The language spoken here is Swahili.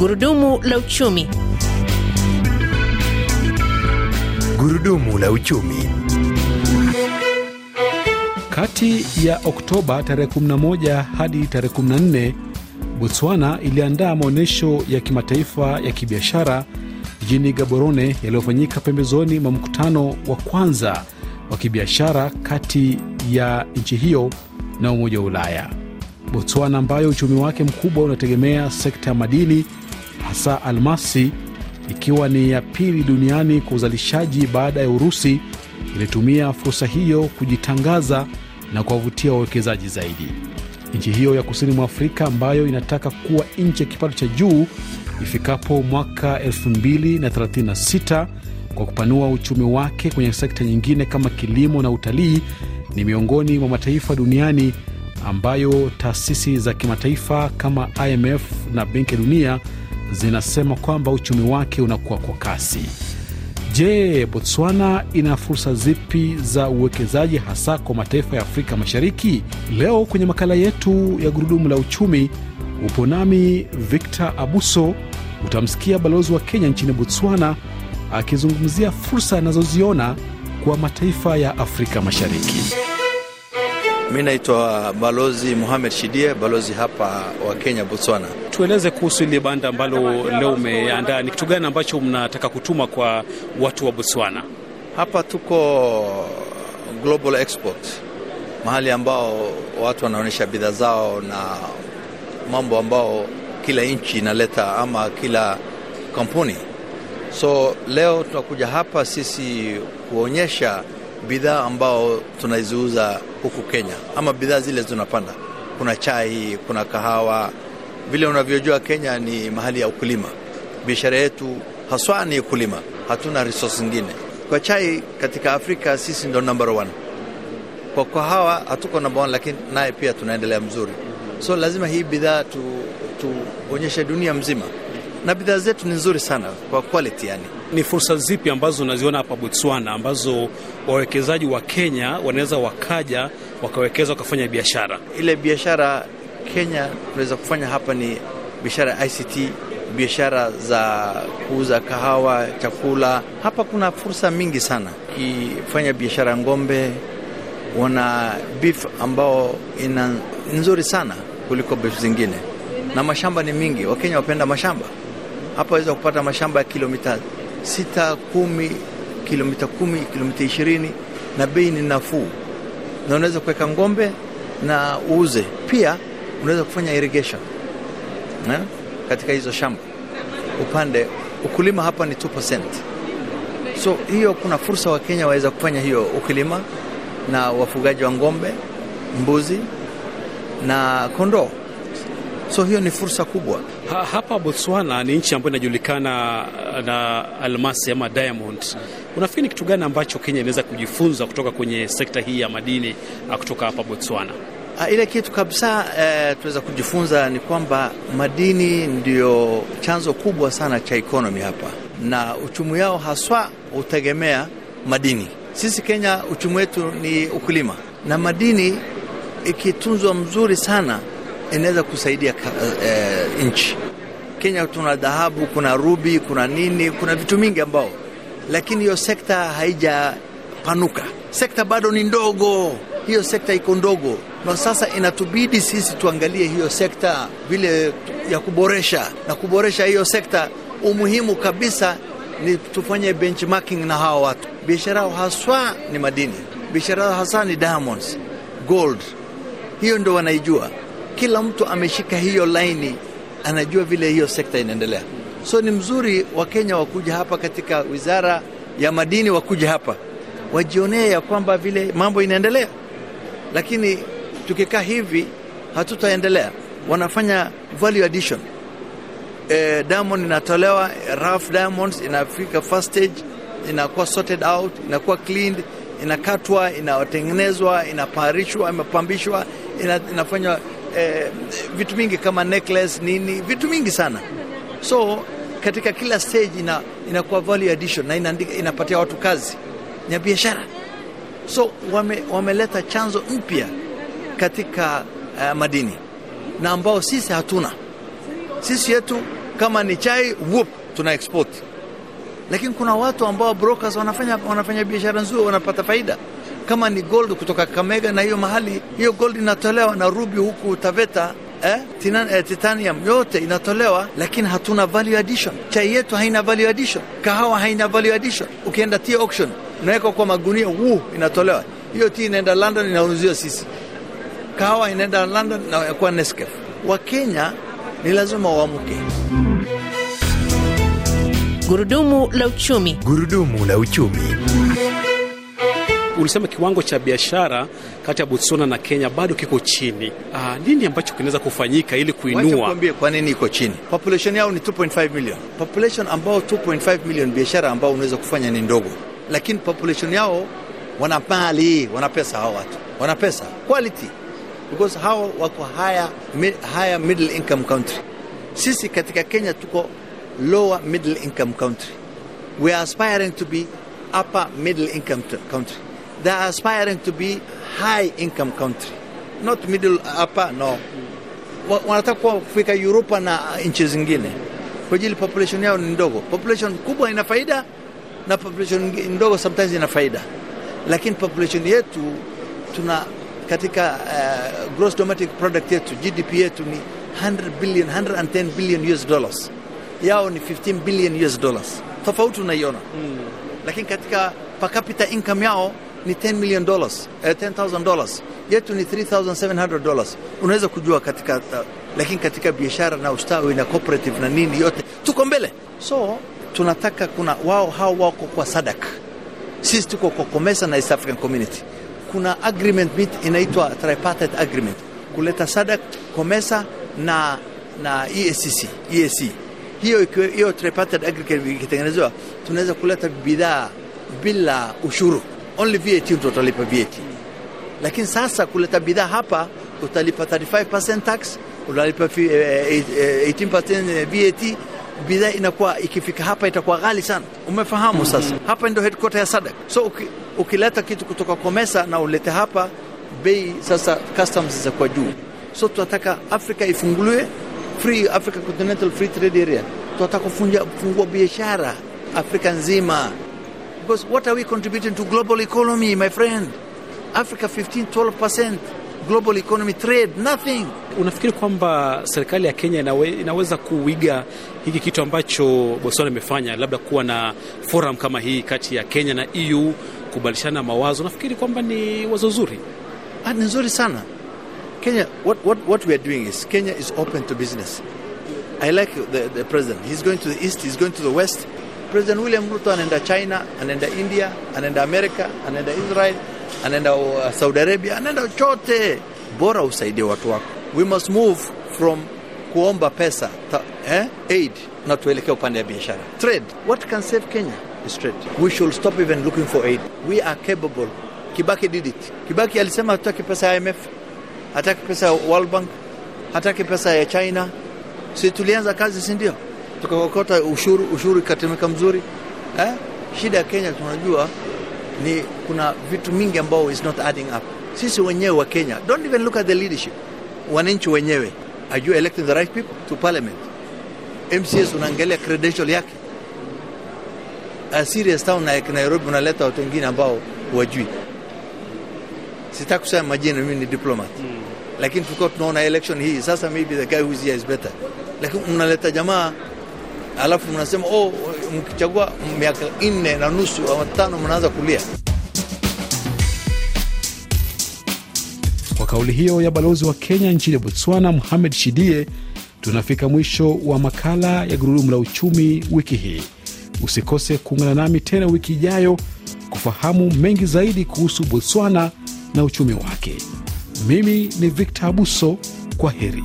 Gurudumu la uchumi. Gurudumu la uchumi. Kati ya Oktoba tarehe 11 hadi tarehe 14, Botswana iliandaa maonyesho ya kimataifa ya kibiashara jijini Gaborone yaliyofanyika pembezoni mwa mkutano wa kwanza wa kibiashara kati ya nchi hiyo na Umoja wa Ulaya. Botswana ambayo uchumi wake mkubwa unategemea sekta ya madini hasa almasi, ikiwa ni ya pili duniani kwa uzalishaji baada ya Urusi, ilitumia fursa hiyo kujitangaza na kuwavutia wawekezaji zaidi. Nchi hiyo ya kusini mwa Afrika ambayo inataka kuwa nchi ya kipato cha juu ifikapo mwaka 2036 kwa kupanua uchumi wake kwenye sekta nyingine kama kilimo na utalii, ni miongoni mwa mataifa duniani ambayo taasisi za kimataifa kama IMF na Benki ya Dunia zinasema kwamba uchumi wake unakuwa kwa kasi. Je, Botswana ina fursa zipi za uwekezaji hasa kwa mataifa ya Afrika Mashariki? Leo kwenye makala yetu ya Gurudumu la Uchumi upo nami Victor Abuso. Utamsikia balozi wa Kenya nchini Botswana akizungumzia fursa anazoziona kwa mataifa ya Afrika Mashariki. Mi naitwa Balozi Mohamed Shidie, balozi hapa wa Kenya Botswana. Tueleze kuhusu ile banda ambalo leo umeandaa, ni kitu gani ambacho mnataka kutuma kwa watu wa Botswana? Hapa tuko Global Export, mahali ambao watu wanaonyesha bidhaa zao na mambo ambao kila nchi inaleta ama kila kampuni. So leo tunakuja hapa sisi kuonyesha bidhaa ambao tunaziuza huku Kenya ama bidhaa zile tunapanda. Kuna chai, kuna kahawa. Vile unavyojua Kenya ni mahali ya ukulima, biashara yetu haswa ni ukulima, hatuna resource nyingine. Kwa chai katika Afrika sisi ndo number one. Kwa kahawa hatuko number one, lakini naye pia tunaendelea mzuri. So lazima hii bidhaa tu, tuonyeshe dunia mzima, na bidhaa zetu ni nzuri sana kwa quality yani. Ni fursa zipi ambazo unaziona hapa Botswana ambazo wawekezaji wa Kenya wanaweza wakaja wakawekeza wakafanya biashara? Ile biashara Kenya tunaweza kufanya hapa ni biashara ya ICT, biashara za kuuza kahawa, chakula. Hapa kuna fursa mingi sana, ukifanya biashara ng'ombe, wana beef ambao ina nzuri sana kuliko beef zingine, na mashamba ni mingi. Wakenya wapenda mashamba. Hapa waweza kupata mashamba ya kilomita sita, kumi, kilomita kumi, kilomita ishirini, na bei ni nafuu, na unaweza kuweka ng'ombe na uuze. Pia unaweza kufanya irrigation na katika hizo shamba. Upande ukulima hapa ni 2%, so hiyo kuna fursa Wakenya waweza kufanya hiyo ukulima na wafugaji wa ng'ombe, mbuzi na kondoo. So hiyo ni fursa kubwa. Ha, hapa Botswana ni nchi ambayo inajulikana na almasi ama diamond. Unafikiri ni kitu gani ambacho Kenya inaweza kujifunza kutoka kwenye sekta hii ya madini kutoka hapa Botswana? Uh, ile kitu kabisa uh, tunaweza kujifunza ni kwamba madini ndio chanzo kubwa sana cha ekonomi hapa, na uchumi wao haswa hutegemea madini. Sisi Kenya uchumi wetu ni ukulima, na madini ikitunzwa mzuri sana inaweza kusaidia uh, nchi. Kenya tuna dhahabu, kuna rubi, kuna nini, kuna vitu mingi ambao, lakini hiyo sekta haijapanuka. Sekta bado ni ndogo, hiyo sekta iko ndogo, na sasa inatubidi sisi tuangalie hiyo sekta vile ya kuboresha na kuboresha hiyo sekta. Umuhimu kabisa ni tufanye benchmarking na hawa watu. Biashara yao haswa ni madini, biashara yao hasa ni diamonds, gold, hiyo ndo wanaijua. Kila mtu ameshika hiyo laini, anajua vile hiyo sekta inaendelea. So ni mzuri Wakenya wakuja hapa katika wizara ya madini, wakuja hapa wajionee ya kwamba vile mambo inaendelea, lakini tukikaa hivi hatutaendelea. Wanafanya value addition. E, diamond inatolewa, rough diamonds inafika first stage, inakuwa sorted out, inakuwa cleaned, inakatwa, inatengenezwa, inaparishwa, imepambishwa, ina, inafanywa eh, vitu mingi kama necklace nini, vitu mingi sana. So katika kila stage ina, inakuwa value addition na inaandika, inapatia watu kazi ya biashara. So wame, wameleta chanzo mpya katika uh, madini na ambao sisi hatuna. Sisi yetu Kama ni chai whoop, tuna export. Lakini kuna watu ambao brokers wanafanya, wanafanya biashara nzuri, wanapata faida. Kama ni gold kutoka Kamega na hiyo mahali, hiyo gold inatolewa na ruby huku Taveta eh, tinan, eh, titanium yote inatolewa, lakini hatuna value addition. Chai yetu haina value addition, kahawa haina value addition. Ukienda tea auction unaweka kwa magunia, wu, inatolewa hiyo. Tea inaenda London inauziwa sisi, kahawa inaenda London na kwa Nescafe. Wakenya ni lazima waamke. Gurudumu la uchumi. Gurudumu la uchumi. Ulisema kiwango cha biashara kati ya Botswana na Kenya bado kiko chini. Aa, nini ambacho kinaweza kufanyika ili kuinua? kwa nini iko chini. Population yao ni 2.5 million. Population ambao 2.5 million, biashara ambao unaweza kufanya ni ndogo, lakini population yao wana mali, wana pesa. Hao watu wana pesa quality, because hao wako higher, mid, higher middle income country. Sisi katika Kenya tuko lower middle income country. We are aspiring to be upper middle income country. They are aspiring to be high income country, not middle upper, no. Wanataka kufika Europa na nchi zingine. Kwa ajili population yao ni ndogo. Population kubwa ina faida na population ndogo sometimes ina faida, lakini population yetu tuna katika uh, gross domestic product yetu GDP yetu ni 100 billion, 110 billion US dollars, yao ni 15 billion US dollars. Tofauti unaiona. Lakini katika per capita income yao ni 10 million dollars, eh, 10,000 dollars, yetu ni 3,700 dollars. Unaweza kujua katika uh, lakini katika biashara na ustawi na cooperative na nini yote tuko mbele, so tunataka kuna wao hao wako kwa SADC, sisi tuko kwa COMESA na East African Community. Kuna agreement meet inaitwa tripartite agreement. Kuleta SADC, COMESA na na EACC, EAC hiyo hiyo tripartite agreement ikitengenezwa, tunaweza kuleta bidhaa bila ushuru, only VAT ndio utalipa VAT. Lakini sasa kuleta bidhaa hapa utalipa 35% tax, unalipa fi- eh, eh, 18% VAT. Bidhaa inakuwa ikifika hapa itakuwa ghali sana, umefahamu? Sasa hapa ndio headquarter ya SADC, so ukileta kitu kutoka Komesa na ulete hapa, bei sasa customs zitakuwa juu. So tunataka Afrika ifunguliwe free Africa Continental Free Trade Area. Tunataka kufungua biashara Afrika nzima. Because what are we contributing to global economy, my friend? Africa 15, 12% global economy trade, nothing. Unafikiri kwamba serikali ya Kenya inawe, inaweza kuiga hiki kitu ambacho Botswana imefanya, labda kuwa na forum kama hii kati ya Kenya na EU kubadilishana mawazo? Nafikiri kwamba ni wazo zuri. Ah, ni nzuri sana. Kenya, what, what, what we are doing is Kenya is open to business. I like the, the president. He's going to the east, he's going to the west. President William Ruto anaenda China, anaenda India, anaenda Amerika, anaenda Israel, anaenda uh, Saudi Arabia, anaenda chote. Bora usaidie watu wako. We must move from kuomba pesa ta, eh, aid na tuelekea upande ya biashara. Trade. What can save Kenya is trade. We should stop even looking for aid. We are capable. Kibaki did it. Kibaki alisema hataki pesa ya IMF, hataki pesa ya World Bank, hataki pesa ya China. Si tulianza kazi, si ndio? Tukakokota ushuru, ushuru ikatemeka mzuri eh? Shida ya Kenya tunajua ni kuna vitu mingi ambao is not adding up. Sisi wenyewe wa Kenya, don't even look at the leadership, wananchi wenyewe, are you electing the right people to parliament? MCS unaangalia credential yake. A serious town like Nairobi unaleta watu wengine ambao wajui. Sitaki kusema majina, mimi ni diplomat lakini tulikuwa tunaona election hii sasa, maybe the guy who's here is better, lakini unaleta jamaa alafu mnasema oh, mkichagua miaka nne na nusu ama tano mnaanza kulia. Kwa kauli hiyo ya balozi wa Kenya nchini Botswana, Mohamed Shidie, tunafika mwisho wa makala ya Gurudumu la Uchumi wiki hii. Usikose kuungana nami tena wiki ijayo kufahamu mengi zaidi kuhusu Botswana na uchumi wake. Mimi ni Victor Abuso, kwa heri.